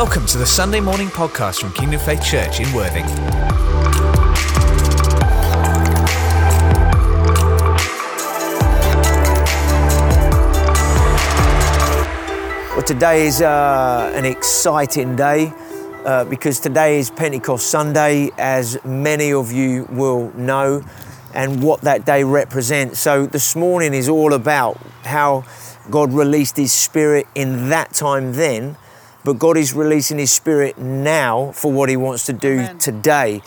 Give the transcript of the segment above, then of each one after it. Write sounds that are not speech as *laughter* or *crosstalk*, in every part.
Welcome to the Sunday morning podcast from Kingdom Faith Church in Worthing. Well, today is uh, an exciting day uh, because today is Pentecost Sunday, as many of you will know, and what that day represents. So, this morning is all about how God released His Spirit in that time then, but God is releasing His Spirit now for what He wants to do Amen. today.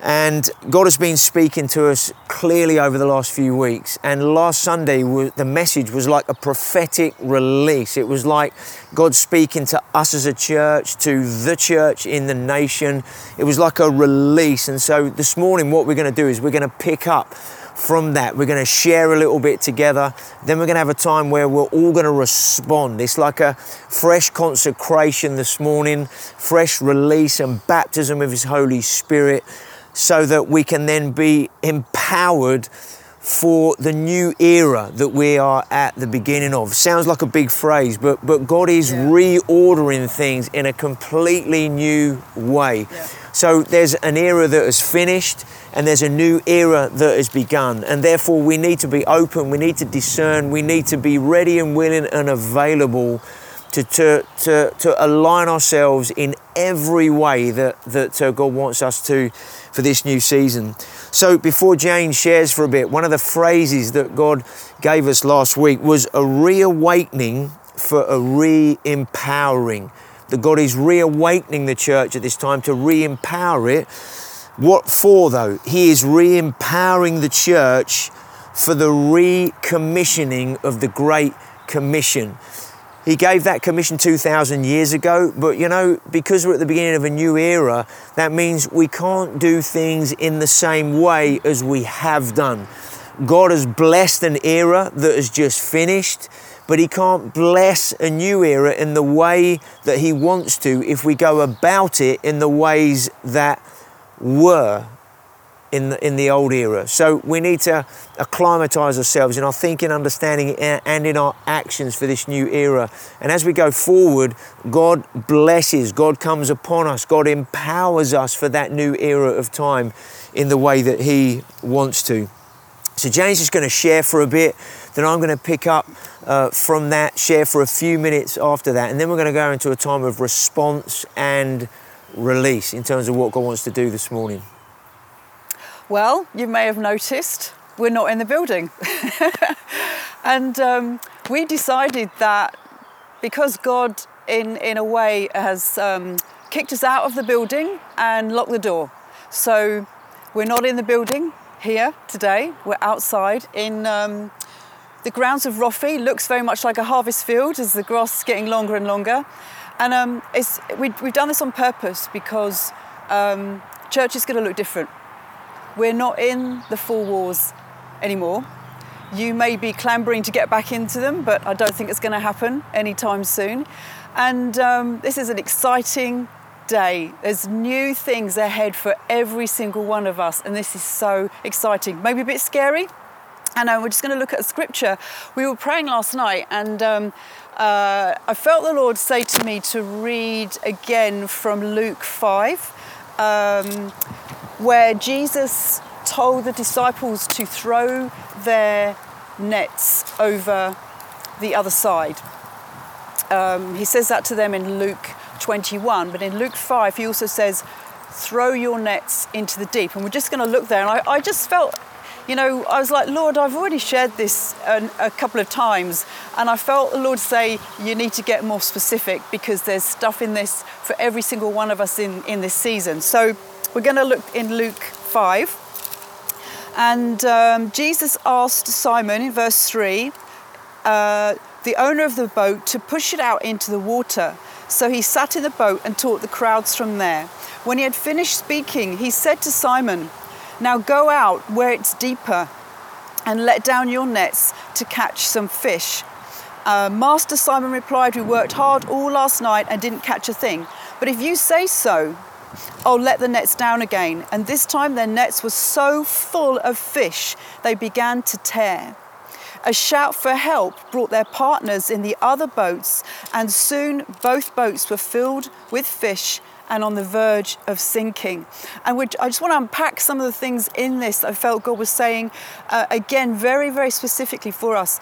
And God has been speaking to us clearly over the last few weeks. And last Sunday, the message was like a prophetic release. It was like God speaking to us as a church, to the church in the nation. It was like a release. And so this morning, what we're going to do is we're going to pick up from that. We're going to share a little bit together. Then we're going to have a time where we're all going to respond. It's like a fresh consecration this morning, fresh release and baptism of His Holy Spirit, so that we can then be empowered for the new era that we are at the beginning of. Sounds like a big phrase, but but God is Yeah. reordering things in a completely new way. Yeah. So there's an era that has finished and there's a new era that has begun. And therefore, we need to be open, we need to discern, we need to be ready and willing and available to, to, to, to align ourselves in every way that, that uh, God wants us to for this new season. So, before Jane shares for a bit, one of the phrases that God gave us last week was a reawakening for a re empowering that God is reawakening the church at this time to re empower it. What for, though? He is re empowering the church for the recommissioning of the Great Commission. He gave that commission 2,000 years ago, but you know, because we're at the beginning of a new era, that means we can't do things in the same way as we have done. God has blessed an era that has just finished, but He can't bless a new era in the way that He wants to if we go about it in the ways that were in the, in the old era. So we need to acclimatise ourselves in our thinking, understanding, and in our actions for this new era. And as we go forward, God blesses, God comes upon us, God empowers us for that new era of time in the way that He wants to. So James is going to share for a bit, then I'm going to pick up uh, from that, share for a few minutes after that, and then we're going to go into a time of response and release in terms of what God wants to do this morning. Well, you may have noticed we're not in the building. *laughs* and um, we decided that because God, in, in a way, has um, kicked us out of the building and locked the door. So we're not in the building here today, we're outside in. Um, the grounds of Roffey looks very much like a harvest field as the grass is getting longer and longer. And um, we, we've done this on purpose because um, church is going to look different. We're not in the four walls anymore. You may be clambering to get back into them, but I don't think it's going to happen anytime soon. And um, this is an exciting day. There's new things ahead for every single one of us, and this is so exciting. Maybe a bit scary, and uh, we're just going to look at a scripture. We were praying last night, and um, uh, I felt the Lord say to me to read again from Luke 5, um, where Jesus told the disciples to throw their nets over the other side. Um, he says that to them in Luke 21, but in Luke 5, he also says, throw your nets into the deep. And we're just going to look there. And I, I just felt, you know, I was like, Lord, I've already shared this a, a couple of times. And I felt the Lord say, you need to get more specific because there's stuff in this for every single one of us in, in this season. So we're going to look in Luke 5. And um, Jesus asked Simon in verse 3, uh, the owner of the boat, to push it out into the water. So he sat in the boat and taught the crowds from there. When he had finished speaking, he said to Simon, Now go out where it's deeper and let down your nets to catch some fish. Uh, Master Simon replied, We worked hard all last night and didn't catch a thing. But if you say so, Oh, let the nets down again. And this time their nets were so full of fish, they began to tear. A shout for help brought their partners in the other boats, and soon both boats were filled with fish and on the verge of sinking. And I just want to unpack some of the things in this I felt God was saying, uh, again, very, very specifically for us.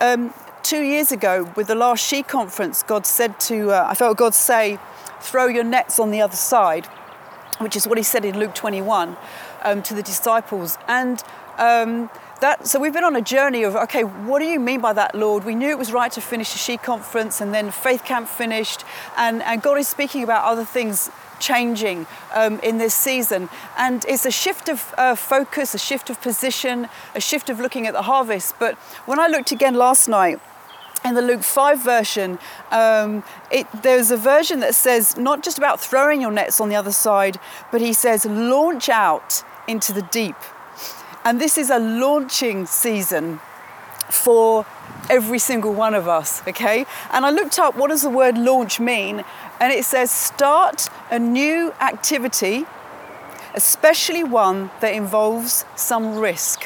Um, two years ago, with the last She conference, God said to, uh, I felt God say, throw your nets on the other side, which is what He said in Luke 21 um, to the disciples. And um, that, so we've been on a journey of okay, what do you mean by that, Lord? We knew it was right to finish the She conference, and then Faith Camp finished, and, and God is speaking about other things changing um, in this season. And it's a shift of uh, focus, a shift of position, a shift of looking at the harvest. But when I looked again last night, in the Luke 5 version, um, it, there's a version that says not just about throwing your nets on the other side, but he says, launch out into the deep. And this is a launching season for every single one of us, okay? And I looked up what does the word launch mean, and it says start a new activity, especially one that involves some risk.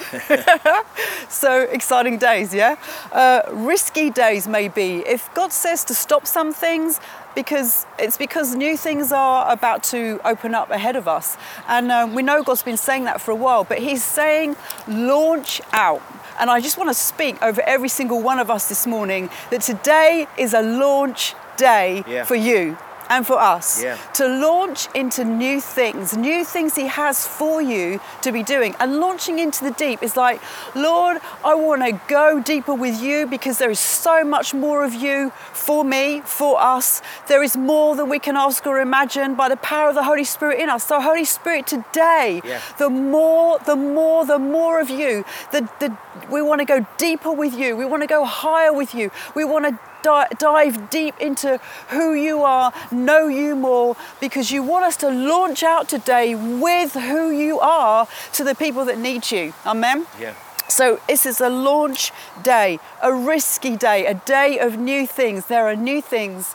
*laughs* so exciting days, yeah? Uh, risky days, maybe. If God says to stop some things, because it's because new things are about to open up ahead of us. And uh, we know God's been saying that for a while, but He's saying, launch out. And I just want to speak over every single one of us this morning that today is a launch day yeah. for you and for us yeah. to launch into new things, new things He has for you to be doing. And launching into the deep is like, Lord, I want to go deeper with you because there is so much more of you for me, for us. There is more than we can ask or imagine by the power of the Holy Spirit in us. So, Holy Spirit, today, yeah. the more, the more, the more of you, the, the, we want to go deeper with you. We want to go higher with you. We want to dive deep into who you are, know you more, because you want us to launch out today with who you are to the people that need you. Amen? Yeah. So, this is a launch day, a risky day, a day of new things. There are new things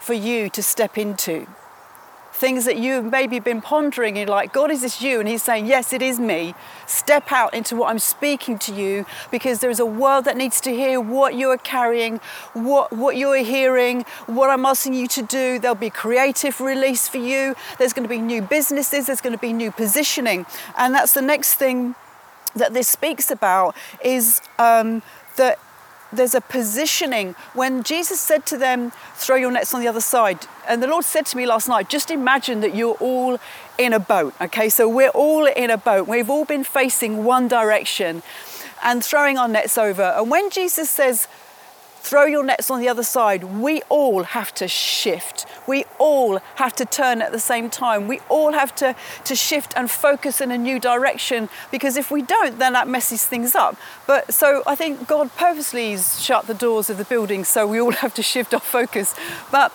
for you to step into things that you've maybe been pondering and like, God, is this you? And He's saying, Yes, it is me. Step out into what I'm speaking to you because there's a world that needs to hear what you are carrying, what, what you are hearing, what I'm asking you to do. There'll be creative release for you. There's going to be new businesses, there's going to be new positioning. And that's the next thing that this speaks about is um, that there's a positioning. When Jesus said to them, throw your nets on the other side, and the Lord said to me last night, just imagine that you're all in a boat, okay? So we're all in a boat. We've all been facing one direction and throwing our nets over. And when Jesus says, throw your nets on the other side. We all have to shift. We all have to turn at the same time. We all have to, to shift and focus in a new direction because if we don't, then that messes things up. But so I think God purposely shut the doors of the building so we all *laughs* have to shift our focus. But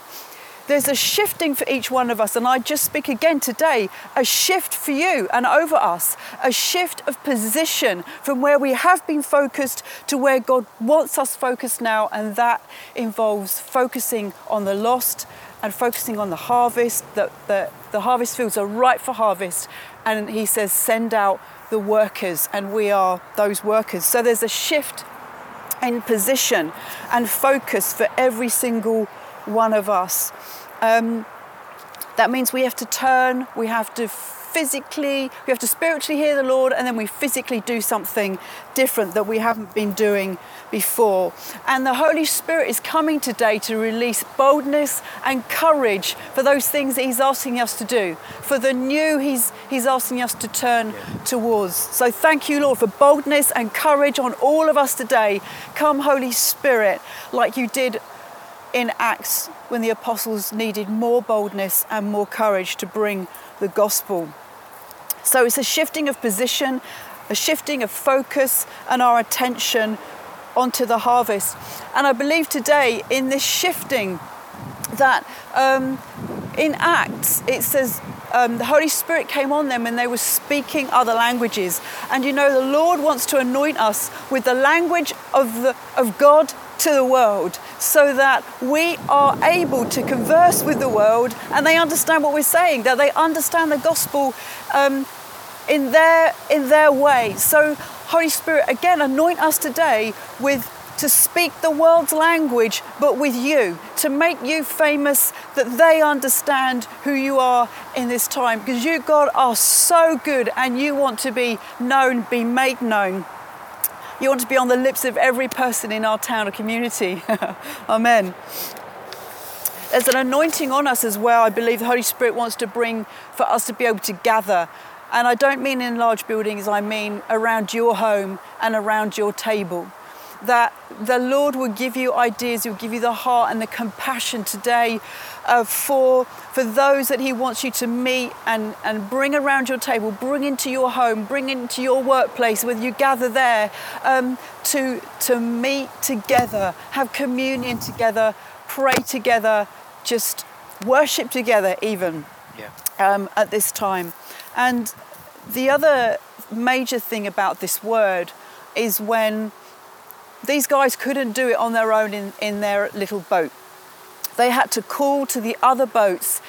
there's a shifting for each one of us, and I just speak again today a shift for you and over us, a shift of position from where we have been focused to where God wants us focused now, and that involves focusing on the lost and focusing on the harvest, that the, the harvest fields are ripe for harvest, and He says, send out the workers, and we are those workers. So there's a shift in position and focus for every single one of us. Um, that means we have to turn, we have to physically, we have to spiritually hear the Lord, and then we physically do something different that we haven't been doing before. And the Holy Spirit is coming today to release boldness and courage for those things that He's asking us to do, for the new He's, he's asking us to turn towards. So thank you, Lord, for boldness and courage on all of us today. Come, Holy Spirit, like you did in Acts when the apostles needed more boldness and more courage to bring the gospel. So it's a shifting of position, a shifting of focus and our attention onto the harvest. And I believe today in this shifting that um, in Acts it says um, the Holy Spirit came on them and they were speaking other languages. And you know, the Lord wants to anoint us with the language of, the, of God to the world so that we are able to converse with the world and they understand what we're saying, that they understand the gospel um, in, their, in their way. So Holy Spirit, again, anoint us today with to speak the world's language, but with you, to make you famous, that they understand who you are in this time. Because you, God, are so good and you want to be known, be made known. You want to be on the lips of every person in our town or community. *laughs* Amen. There's an anointing on us as well, I believe the Holy Spirit wants to bring for us to be able to gather. And I don't mean in large buildings, I mean around your home and around your table that the Lord will give you ideas, He will give you the heart and the compassion today uh, for, for those that He wants you to meet and, and bring around your table, bring into your home, bring into your workplace, whether you gather there, um, to, to meet together, have communion together, pray together, just worship together, even yeah. um, at this time. And the other major thing about this word is when these guys couldn't do it on their own in, in their little boat. They had to call to the other boats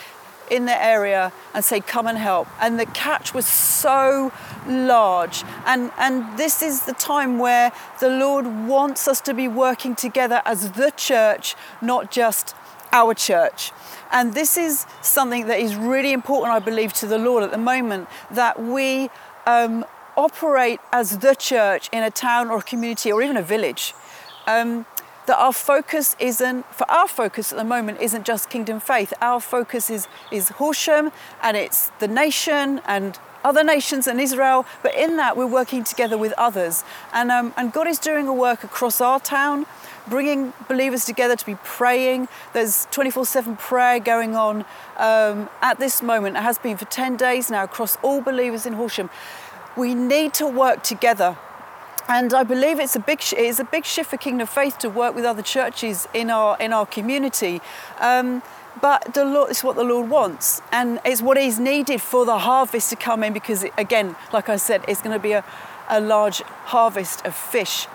in the area and say, Come and help. And the catch was so large. And, and this is the time where the Lord wants us to be working together as the church, not just our church. And this is something that is really important, I believe, to the Lord at the moment that we um, operate as the church in a town or a community or even a village. Um, that our focus isn't, for our focus at the moment, isn't just kingdom faith. Our focus is, is Horsham and it's the nation and other nations and Israel, but in that we're working together with others. And, um, and God is doing a work across our town, bringing believers together to be praying. There's 24 7 prayer going on um, at this moment. It has been for 10 days now across all believers in Horsham we need to work together. And I believe it's a big it's a big shift for Kingdom of Faith to work with other churches in our in our community. Um, but the Lord is what the Lord wants, and it's what is needed for the harvest to come in. Because again, like I said, it's going to be a, a large harvest of fish,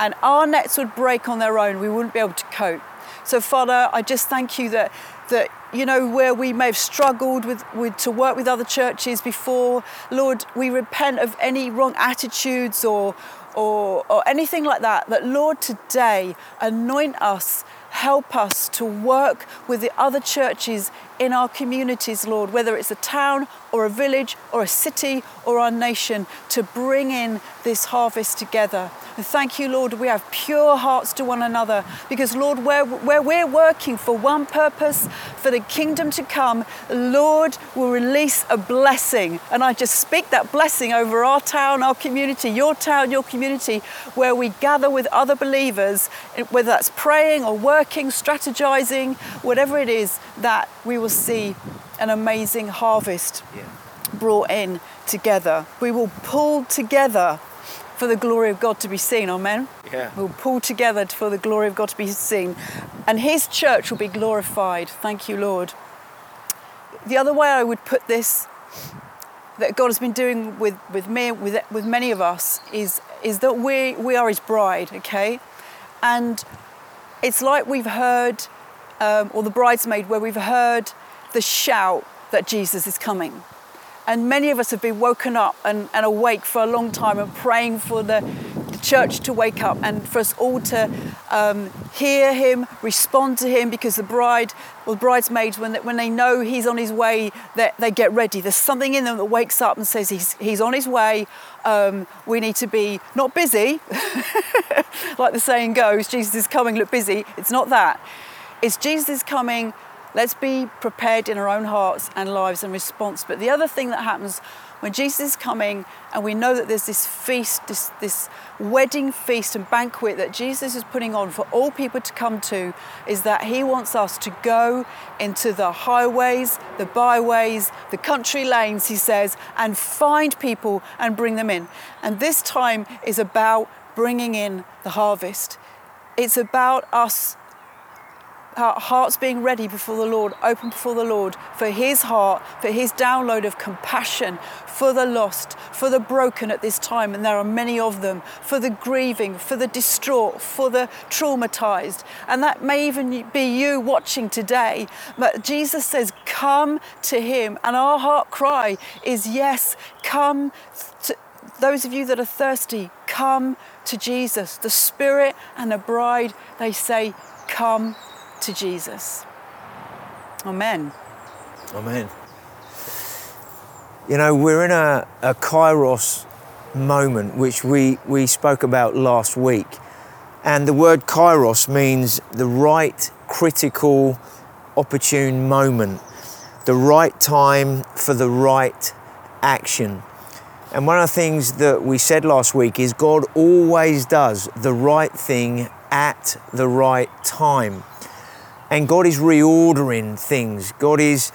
and our nets would break on their own. We wouldn't be able to cope. So, Father, I just thank you that that you know where we may have struggled with, with to work with other churches before lord we repent of any wrong attitudes or or, or anything like that that lord today anoint us help us to work with the other churches in our communities, Lord, whether it's a town or a village or a city or our nation, to bring in this harvest together. And thank you, Lord, we have pure hearts to one another because, Lord, where, where we're working for one purpose, for the kingdom to come, Lord will release a blessing. And I just speak that blessing over our town, our community, your town, your community, where we gather with other believers, whether that's praying or working, strategizing, whatever it is, that we will see an amazing harvest yeah. brought in together. We will pull together for the glory of God to be seen. Amen. Yeah. We'll pull together for the glory of God to be seen. And His church will be glorified. Thank you, Lord. The other way I would put this that God has been doing with, with me, with, with many of us, is, is that we, we are His bride, okay? And it's like we've heard, um, or the bridesmaid, where we've heard the shout that Jesus is coming. And many of us have been woken up and, and awake for a long time and praying for the, the church to wake up and for us all to um, hear him, respond to him, because the bride or the bridesmaids, when they, when they know he's on his way, they, they get ready. There's something in them that wakes up and says he's, he's on his way. Um, we need to be not busy, *laughs* like the saying goes, Jesus is coming, look busy. It's not that. It's Jesus is coming Let's be prepared in our own hearts and lives in response. But the other thing that happens when Jesus is coming and we know that there's this feast, this, this wedding feast and banquet that Jesus is putting on for all people to come to, is that he wants us to go into the highways, the byways, the country lanes, he says, and find people and bring them in. And this time is about bringing in the harvest. It's about us our hearts being ready before the Lord, open before the Lord for His heart, for His download of compassion for the lost, for the broken at this time, and there are many of them, for the grieving, for the distraught, for the traumatized. And that may even be you watching today. But Jesus says, Come to Him. And our heart cry is, Yes, come to those of you that are thirsty, come to Jesus. The Spirit and the bride, they say, come to Jesus. Amen. Amen. You know, we're in a, a kairos moment, which we, we spoke about last week. And the word kairos means the right, critical, opportune moment, the right time for the right action. And one of the things that we said last week is God always does the right thing at the right time. And God is reordering things. God is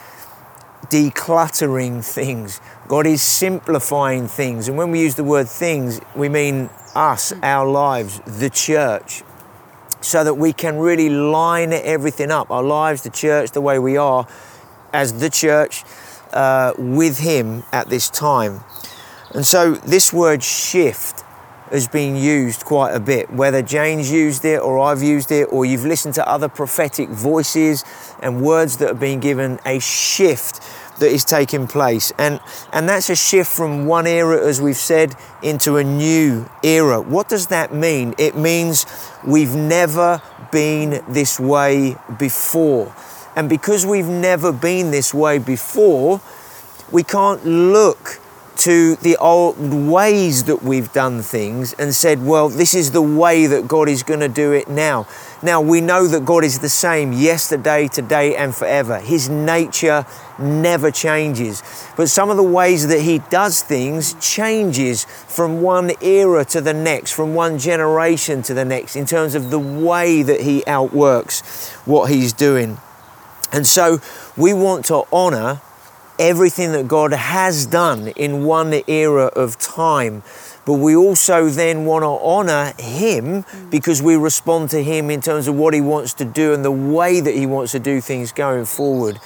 decluttering things. God is simplifying things. And when we use the word things, we mean us, our lives, the church, so that we can really line everything up our lives, the church, the way we are as the church uh, with Him at this time. And so this word shift has been used quite a bit, whether Jane's used it or I've used it, or you've listened to other prophetic voices and words that have been given a shift that is taking place. And, and that's a shift from one era, as we've said, into a new era. What does that mean? It means we've never been this way before. And because we've never been this way before, we can't look to the old ways that we've done things and said, well, this is the way that God is going to do it now. Now, we know that God is the same yesterday, today, and forever. His nature never changes. But some of the ways that He does things changes from one era to the next, from one generation to the next, in terms of the way that He outworks what He's doing. And so we want to honor everything that God has done in one era of time. But we also then want to honor Him because we respond to Him in terms of what He wants to do and the way that He wants to do things going forward.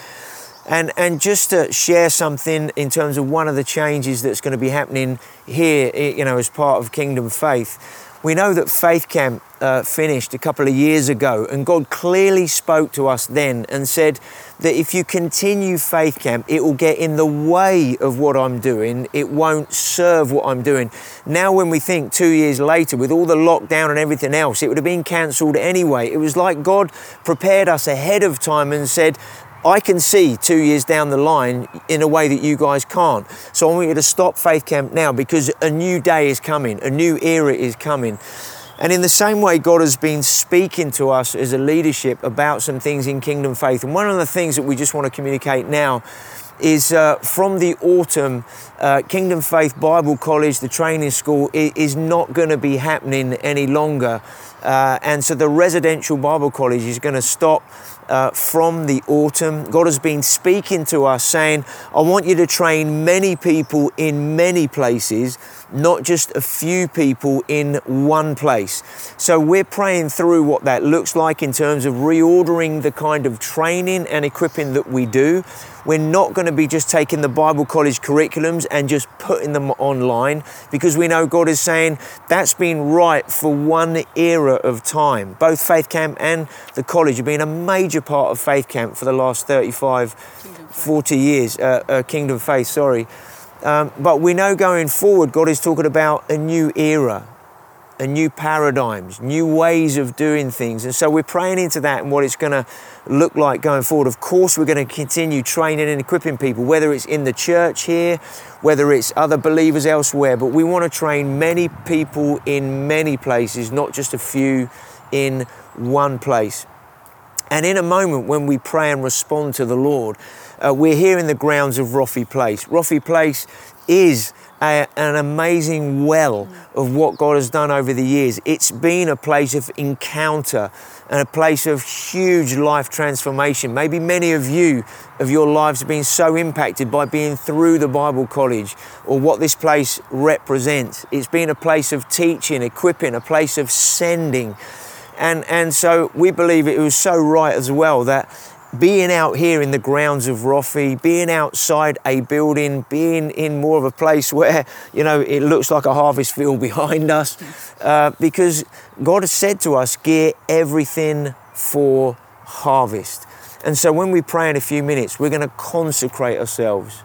And, and just to share something in terms of one of the changes that's going to be happening here, you know, as part of Kingdom Faith. We know that Faith Camp uh, finished a couple of years ago, and God clearly spoke to us then and said that if you continue Faith Camp, it will get in the way of what I'm doing. It won't serve what I'm doing. Now, when we think two years later, with all the lockdown and everything else, it would have been cancelled anyway. It was like God prepared us ahead of time and said, I can see two years down the line in a way that you guys can't. So I want you to stop Faith Camp now because a new day is coming, a new era is coming. And in the same way, God has been speaking to us as a leadership about some things in Kingdom Faith. And one of the things that we just want to communicate now is uh, from the autumn, uh, Kingdom Faith Bible College, the training school, is not going to be happening any longer. Uh, and so the residential Bible college is going to stop uh, from the autumn. God has been speaking to us saying, I want you to train many people in many places, not just a few people in one place. So we're praying through what that looks like in terms of reordering the kind of training and equipping that we do. We're not going to be just taking the Bible college curriculums and just putting them online because we know God is saying that's been right for one era of time. Both Faith Camp and the college have been a major part of Faith Camp for the last 35, 40 years, uh, uh, Kingdom Faith, sorry. Um, but we know going forward, God is talking about a new era, a new paradigms, new ways of doing things. And so we're praying into that and what it's going to look like going forward. Of course, we're going to continue training and equipping people, whether it's in the church here, whether it's other believers elsewhere. But we want to train many people in many places, not just a few in one place. And in a moment when we pray and respond to the Lord, uh, we're here in the grounds of Roffey Place. Roffey Place is a, an amazing well of what God has done over the years. It's been a place of encounter and a place of huge life transformation. Maybe many of you, of your lives, have been so impacted by being through the Bible College or what this place represents. It's been a place of teaching, equipping, a place of sending. And, and so we believe it was so right as well that being out here in the grounds of Roffey, being outside a building, being in more of a place where, you know, it looks like a harvest field *laughs* behind us, uh, because God has said to us, gear everything for harvest. And so when we pray in a few minutes, we're going to consecrate ourselves.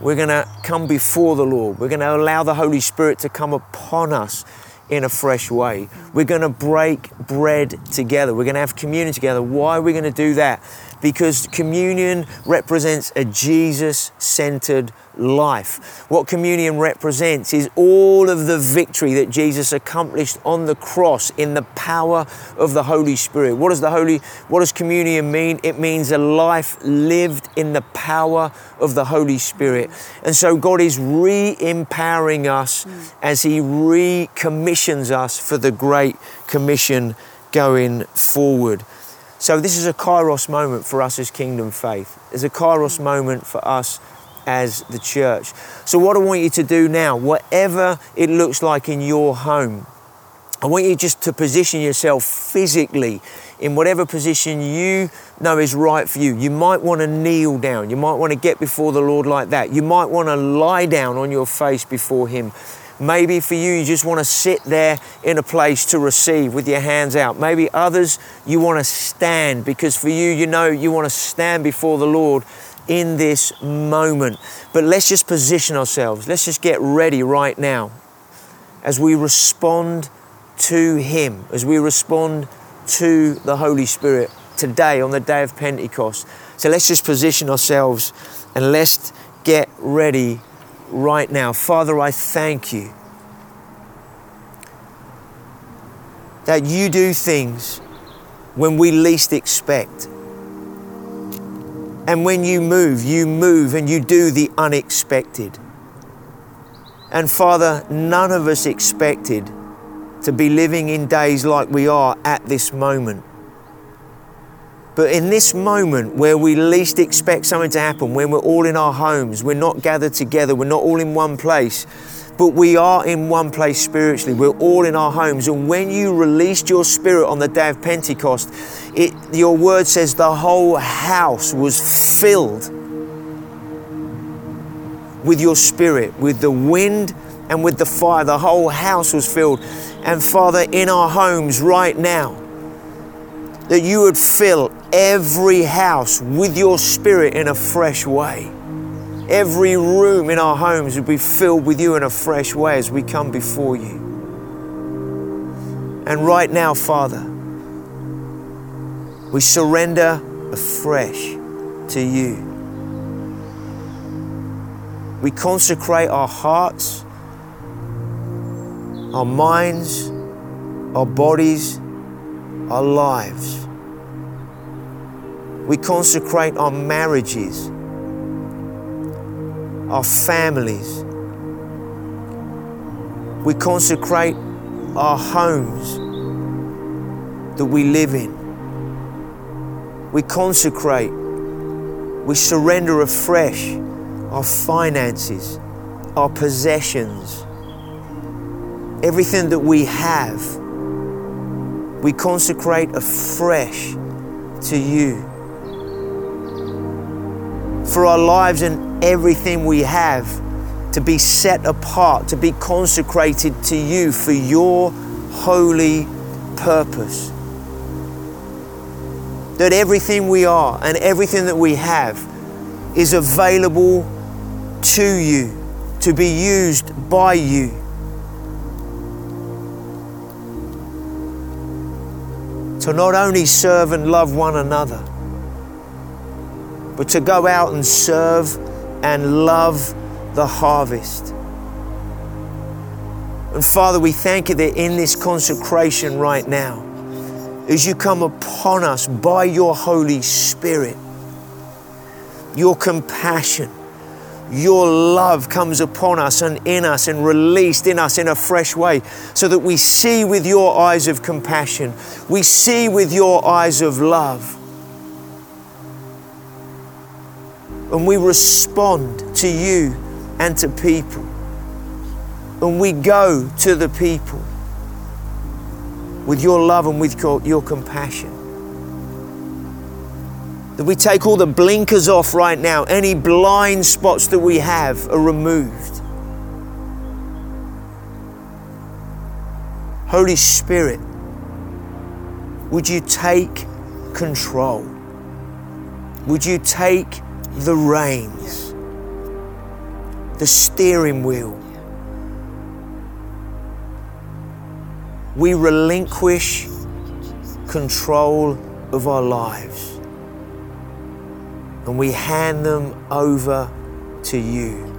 We're going to come before the Lord. We're going to allow the Holy Spirit to come upon us in a fresh way. We're going to break bread together. We're going to have communion together. Why are we going to do that? Because communion represents a Jesus centered life. What communion represents is all of the victory that Jesus accomplished on the cross in the power of the Holy Spirit. What does the Holy what does communion mean? It means a life lived in the power of the Holy Spirit. And so God is re-empowering us as he recommissions us for the great commission going forward. So this is a kairos moment for us as kingdom faith. It's a kairos moment for us as the church. So, what I want you to do now, whatever it looks like in your home, I want you just to position yourself physically in whatever position you know is right for you. You might want to kneel down. You might want to get before the Lord like that. You might want to lie down on your face before Him. Maybe for you, you just want to sit there in a place to receive with your hands out. Maybe others, you want to stand because for you, you know, you want to stand before the Lord in this moment. But let's just position ourselves. Let's just get ready right now as we respond to Him, as we respond to the Holy Spirit today on the day of Pentecost. So let's just position ourselves and let's get ready right now. Father, I thank you that you do things when we least expect. And when you move, you move and you do the unexpected. And Father, none of us expected to be living in days like we are at this moment. But in this moment where we least expect something to happen, when we're all in our homes, we're not gathered together, we're not all in one place, but we are in one place spiritually. We're all in our homes. And when you released your spirit on the day of Pentecost, it, your word says the whole house was filled with your spirit, with the wind and with the fire. The whole house was filled. And Father, in our homes right now, that you would fill every house with your spirit in a fresh way. Every room in our homes would be filled with you in a fresh way as we come before you. And right now, Father, we surrender afresh to you. We consecrate our hearts, our minds, our bodies, our lives. We consecrate our marriages our families. We consecrate our homes that we live in. We consecrate, we surrender afresh our finances, our possessions, everything that we have. We consecrate afresh to you. For our lives and everything we have to be set apart, to be consecrated to you for your holy purpose. That everything we are and everything that we have is available to you, to be used by you. To not only serve and love one another, but to go out and serve and love the harvest. And Father, we thank you that in this consecration right now, as you come upon us by your Holy Spirit, your compassion, your love comes upon us and in us and released in us in a fresh way so that we see with your eyes of compassion, we see with your eyes of love and we respond to you and to people. And we go to the people with your love and with your, compassion. That we take all the blinkers off right now, any blind spots that we have are removed. Holy Spirit, would you take control? Would you take the reins. the steering wheel. We relinquish control of our lives and we hand them over to you.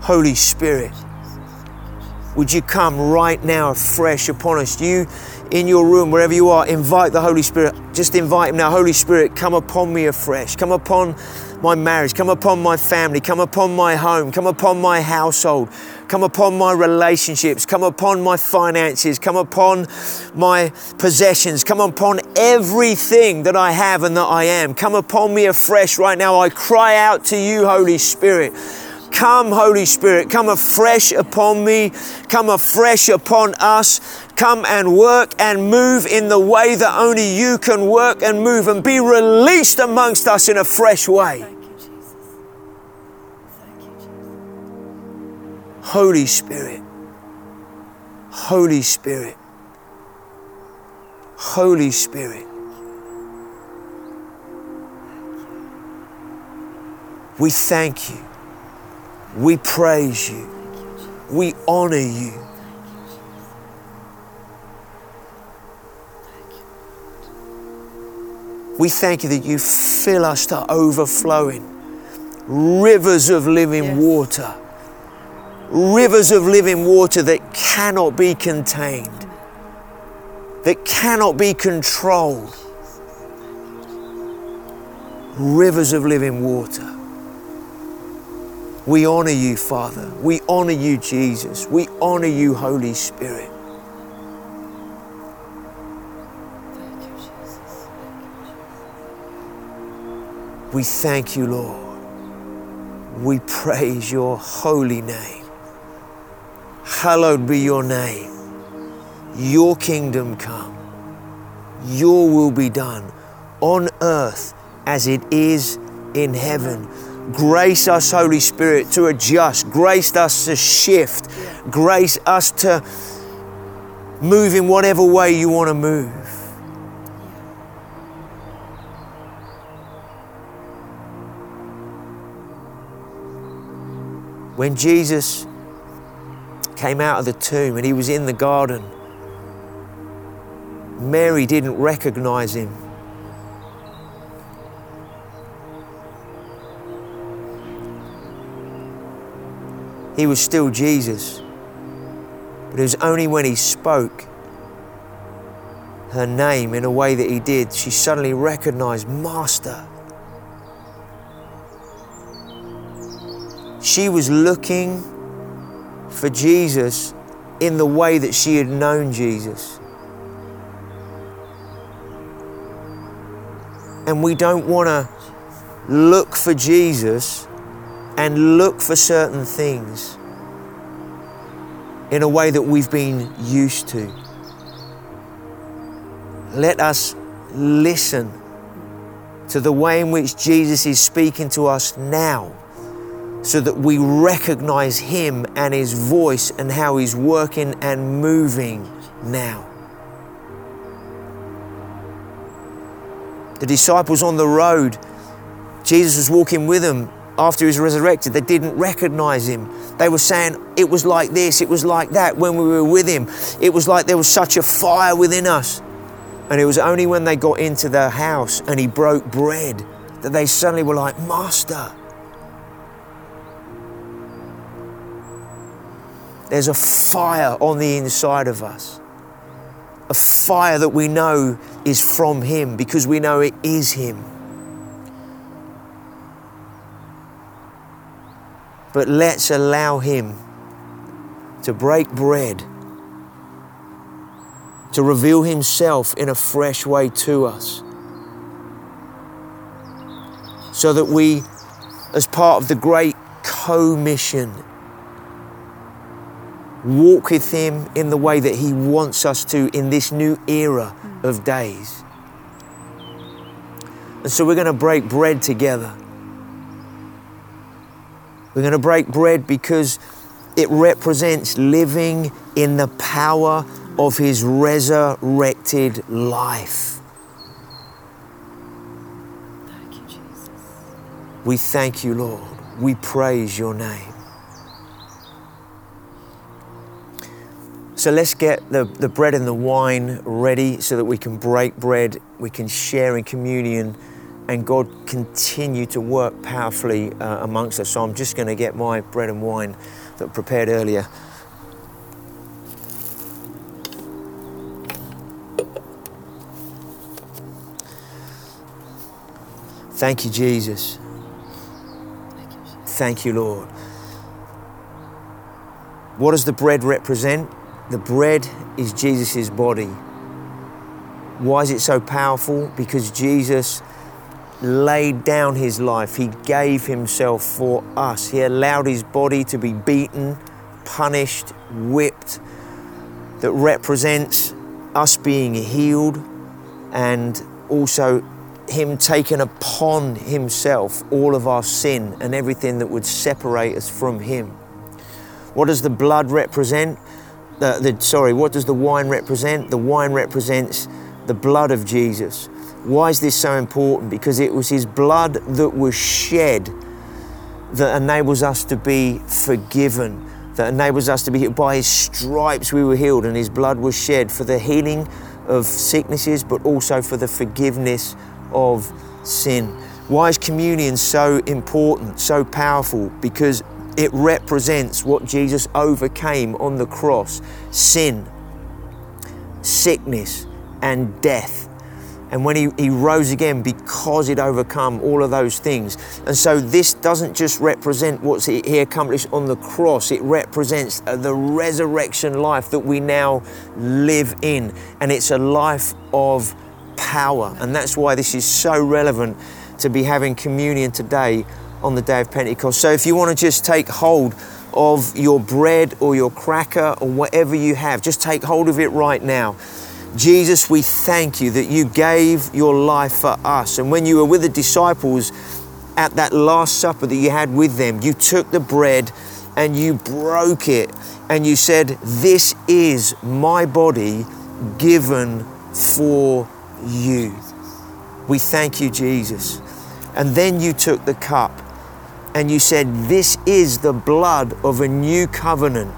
Holy Spirit, would you come right now afresh upon us? You in your room, wherever you are, invite the Holy Spirit. Just invite Him now. Holy Spirit, come upon me afresh. Come upon my marriage. Come upon my family. Come upon my home. Come upon my household. Come upon my relationships. Come upon my finances. Come upon my possessions. Come upon everything that I have and that I am. Come upon me afresh right now. I cry out to you, Holy Spirit. Come, Holy Spirit, come afresh upon me, come afresh upon us. Come and work and move in the way that only you can work and move and be released amongst us in a fresh way. Holy Spirit, Holy Spirit, Holy Spirit. We thank you. We praise you. We honor you. We thank you that you fill us to overflowing. Rivers of living Yes. water. Rivers of living water that cannot be contained, that cannot be controlled. Rivers of living water. We honor you, Father. We honor you, Jesus. We honor you, Holy Spirit. We thank you, Lord. We praise your holy name. Hallowed be your name. Your kingdom come. Your will be done on earth as it is in heaven. Grace us, Holy Spirit, to adjust. Grace us to shift. Grace us to move in whatever way you want to move. When Jesus came out of the tomb and he was in the garden, Mary didn't recognize him. He was still Jesus. But it was only when he spoke her name in a way that he did, she suddenly recognized Master. She was looking for Jesus in the way that she had known Jesus. And we don't want to look for Jesus and look for certain things in a way that we've been used to. Let us listen to the way in which Jesus is speaking to us now so that we recognize Him and His voice and how He's working and moving now. The disciples on the road, Jesus was walking with them after he was resurrected. They didn't recognize him. They were saying, It was like this, it was like that when we were with him. It was like there was such a fire within us. And it was only when they got into the house and he broke bread that they suddenly were like, Master. There's a fire on the inside of us. A fire that we know is from Him because we know it is Him. But let's allow Him to break bread, to reveal Himself in a fresh way to us, so that we, as part of the great co-mission, walk with Him in the way that He wants us to in this new era of days. And so we're going to break bread together. We're going to break bread because it represents living in the power of His resurrected life. We thank you, Lord. We praise your name. So let's get the, the bread and the wine ready so that we can break bread, we can share in communion, and God continue to work powerfully uh, amongst us. So I'm just going to get my bread and wine that I prepared earlier. Thank you, Jesus. Thank you, Lord. What does the bread represent? The bread is Jesus' body. Why is it so powerful? Because Jesus laid down his life. He gave himself for us. He allowed his body to be beaten, punished, whipped, that represents us being healed and also him taking upon himself all of our sin and everything that would separate us from him. What does the blood represent? The, the, sorry, what does the wine represent? The wine represents the blood of Jesus. Why is this so important? Because it was his blood that was shed that enables us to be forgiven, that enables us to be healed. By his stripes we were healed, and his blood was shed for the healing of sicknesses, but also for the forgiveness of sin. Why is communion so important, so powerful? Because it represents what Jesus overcame on the cross sin, sickness, and death. And when he, he rose again, because he'd overcome all of those things. And so this doesn't just represent what he accomplished on the cross, it represents uh, the resurrection life that we now live in. And it's a life of power. And that's why this is so relevant to be having communion today on the day of Pentecost. So if you want to just take hold of your bread or your cracker or whatever you have, just take hold of it right now. Jesus, we thank you that you gave your life for us. And when you were with the disciples at that Last Supper that you had with them, you took the bread and you broke it and you said, This is my body given for you. We thank you, Jesus. And then you took the cup and you said, This is the blood of a new covenant.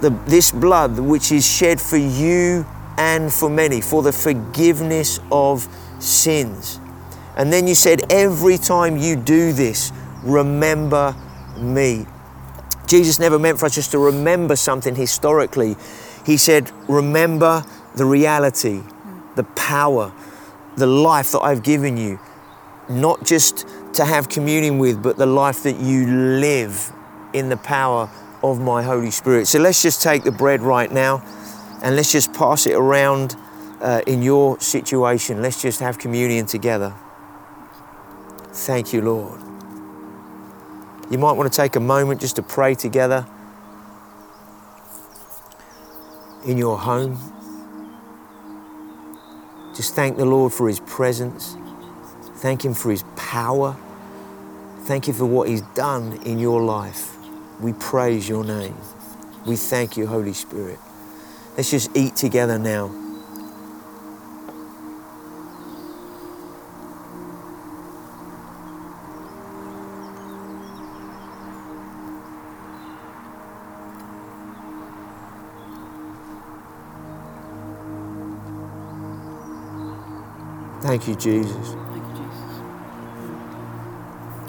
The, this blood which is shed for you and for many, for the forgiveness of sins. And then you said, Every time you do this, remember me. Jesus never meant for us just to remember something historically. He said, Remember the reality the power, the life that I've given you, not just to have communion with, but the life that you live in the power of my Holy Spirit. So let's just take the bread right now and let's just pass it around uh, in your situation. Let's just have communion together. Thank you, Lord. You might want to take a moment just to pray together in your home. Just thank the Lord for His presence. Thank Him for His power. Thank you for what He's done in your life. We praise your name. We thank you, Holy Spirit. Let's just eat together now. Thank you, Jesus.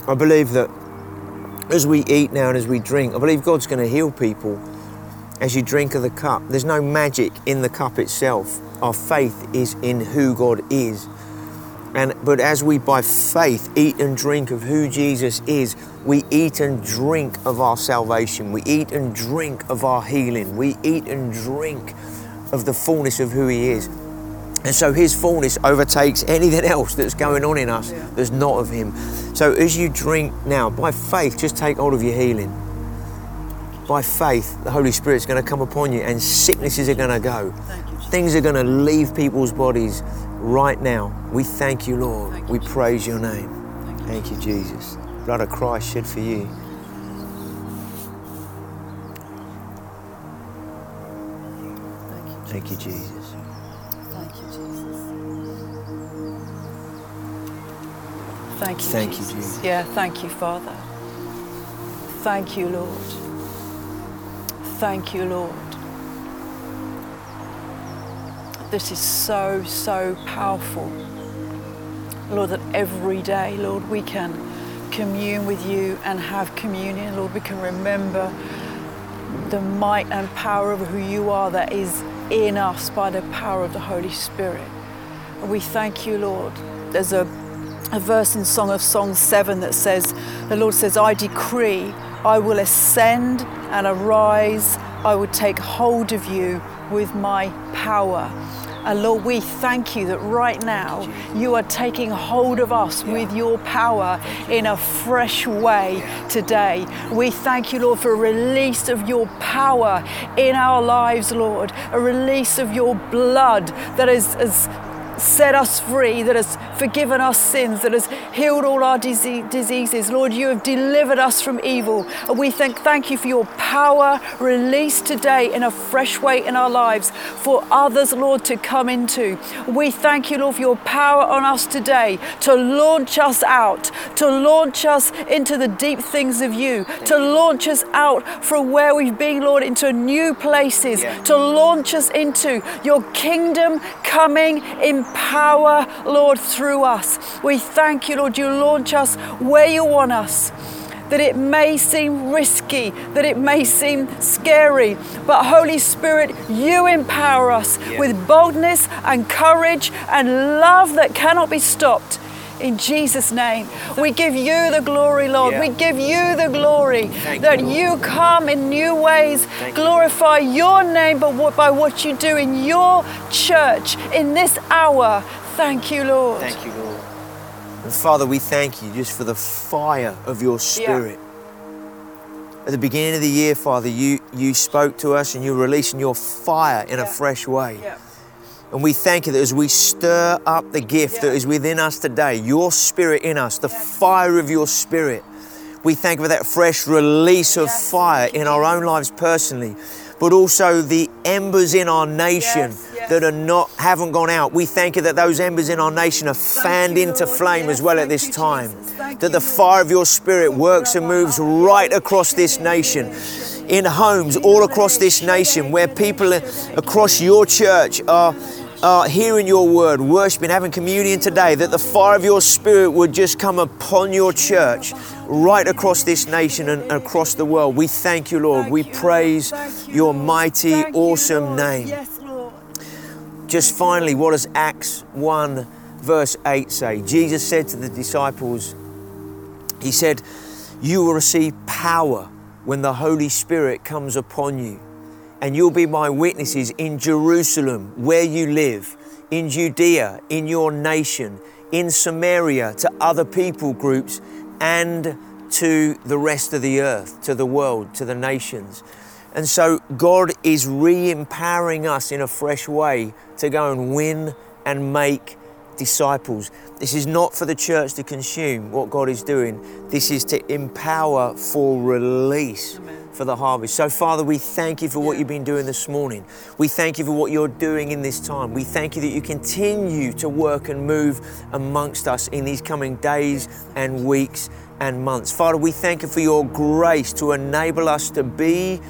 I believe that as we eat now and as we drink, I believe God's going to heal people as you drink of the cup. There's no magic in the cup itself. Our faith is in who God is. And but as we by faith eat and drink of who Jesus is, we eat and drink of our salvation. We eat and drink of our healing. We eat and drink of the fullness of who he is. And so his fullness overtakes anything else that's going on in us yeah. that's not of him. So as you drink now, by faith, just take hold of your healing. By faith, the Holy Spirit's going to come upon you and sicknesses are going to go. Things are going to leave people's bodies right now. We thank you, Lord. Thank we you, praise your name. Thank you, Jesus. Blood of Christ shed for you. Thank you, Jesus. Thank you. Thank you, Jesus. Jesus. Yeah, thank you, Father. Thank you, Lord. Thank you, Lord. This is so, so powerful. Lord, that every day, Lord, we can commune with you and have communion. Lord, we can remember the might and power of who you are that is in us by the power of the Holy Spirit. And we thank you, Lord. There's a, a verse in Song of Songs 7 that says, The Lord says, I decree, I will ascend and arise, I will take hold of you with my power. And Lord, we thank you that right now you are taking hold of us with your power in a fresh way today. We thank you, Lord, for a release of your power in our lives, Lord, a release of your blood that is has set us free, that has forgiven our sins, that has healed all our dise- diseases. Lord, you have delivered us from evil. And we thank, thank you for your power released today in a fresh way in our lives for others, Lord, to come into. We thank you, Lord, for your power on us today to launch us out, to launch us into the deep things of you, to launch us out from where we've been, Lord, into new places, Yeah. to launch us into your kingdom coming in power, Lord, through us. We thank you, Lord, you launch us where you want us. That it may seem risky, that it may seem scary, but Holy Spirit, you empower us Yeah. with boldness and courage and love that cannot be stopped. In Jesus' name, we give you the glory, Lord. Yeah. We give you the glory Thank that you, you come in new ways, Thank you. glorify your name, by what you do in your church in this hour. Thank you, Lord. Thank you, Lord. And Father, we thank you just for the fire of your Spirit. At the beginning of the year, Father, you, you spoke to us and you're releasing your fire in a fresh way. Yeah. And we thank you that as we stir up the gift that is within us today, your spirit in us, the fire of your spirit, we thank you for that fresh release of Yes. fire in our own lives personally, but also the embers in our nation Yes, yes. that are not haven't gone out. We thank you that those embers in our nation are fanned you, into Lord. flame as well at this you, time. That you, the fire of your spirit works and moves right across this nation in homes all across this nation where people across your church are, are hearing your word, worshiping, having communion today, that the fire of your spirit would just come upon your church right across this nation and across the world. We thank you, Lord. Thank We you, praise you, your mighty, Thank awesome Lord. name. Yes, Lord. Just finally, what does Acts 1, verse 8 say? Jesus said to the disciples, He said, You will receive power when the Holy Spirit comes upon you, and you'll be my witnesses in Jerusalem, where you live, in Judea, in your nation, in Samaria, to other people groups, and to the rest of the earth, to the world, to the nations. And so God is re empowering us in a fresh way to go and win and make disciples. This is not for the church to consume what God is doing, this is to empower for release for the harvest. So, Father, we thank you for what you've been doing this morning. We thank you for what you're doing in this time. We thank you that you continue to work and move amongst us in these coming days and weeks and months. Father, we thank you for your grace to enable us to be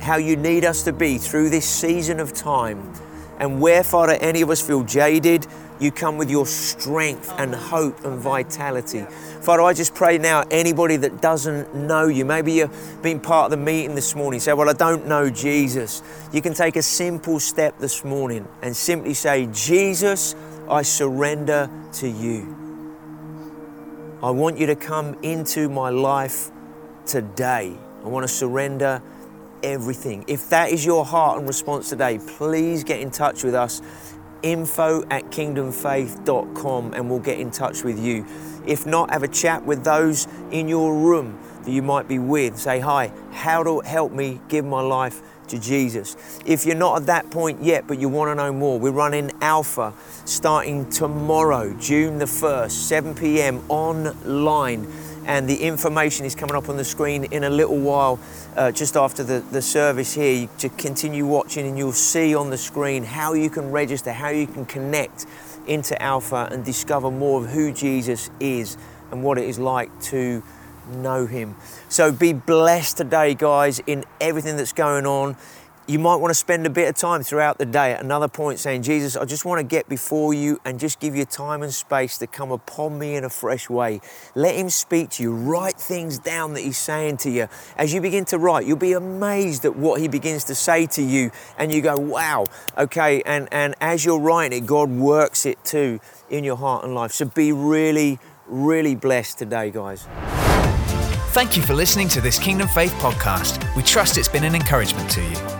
how you need us to be through this season of time. And where, Father, any of us feel jaded, you come with your strength and hope and vitality. Father, I just pray now, anybody that doesn't know you, maybe you've been part of the meeting this morning, say, Well, I don't know Jesus. You can take a simple step this morning and simply say, Jesus, I surrender to you. I want you to come into my life today. I want to surrender everything. If that is your heart and response today, please get in touch with us. Info at kingdomfaith.com and we'll get in touch with you. If not, have a chat with those in your room that you might be with. Say, Hi, how to help me give my life to Jesus. If you're not at that point yet, but you want to know more, we're running Alpha starting tomorrow, June the 1st, 7 p.m. online. And the information is coming up on the screen in a little while, uh, just after the, the service here. To continue watching, and you'll see on the screen how you can register, how you can connect into Alpha and discover more of who Jesus is and what it is like to know Him. So be blessed today, guys, in everything that's going on. You might want to spend a bit of time throughout the day at another point saying, Jesus, I just want to get before you and just give you time and space to come upon me in a fresh way. Let Him speak to you. Write things down that He's saying to you. As you begin to write, you'll be amazed at what He begins to say to you, and you go, wow, okay. And, and as you're writing it, God works it too in your heart and life. So be really, really blessed today, guys. Thank you for listening to this Kingdom Faith podcast. We trust it's been an encouragement to you.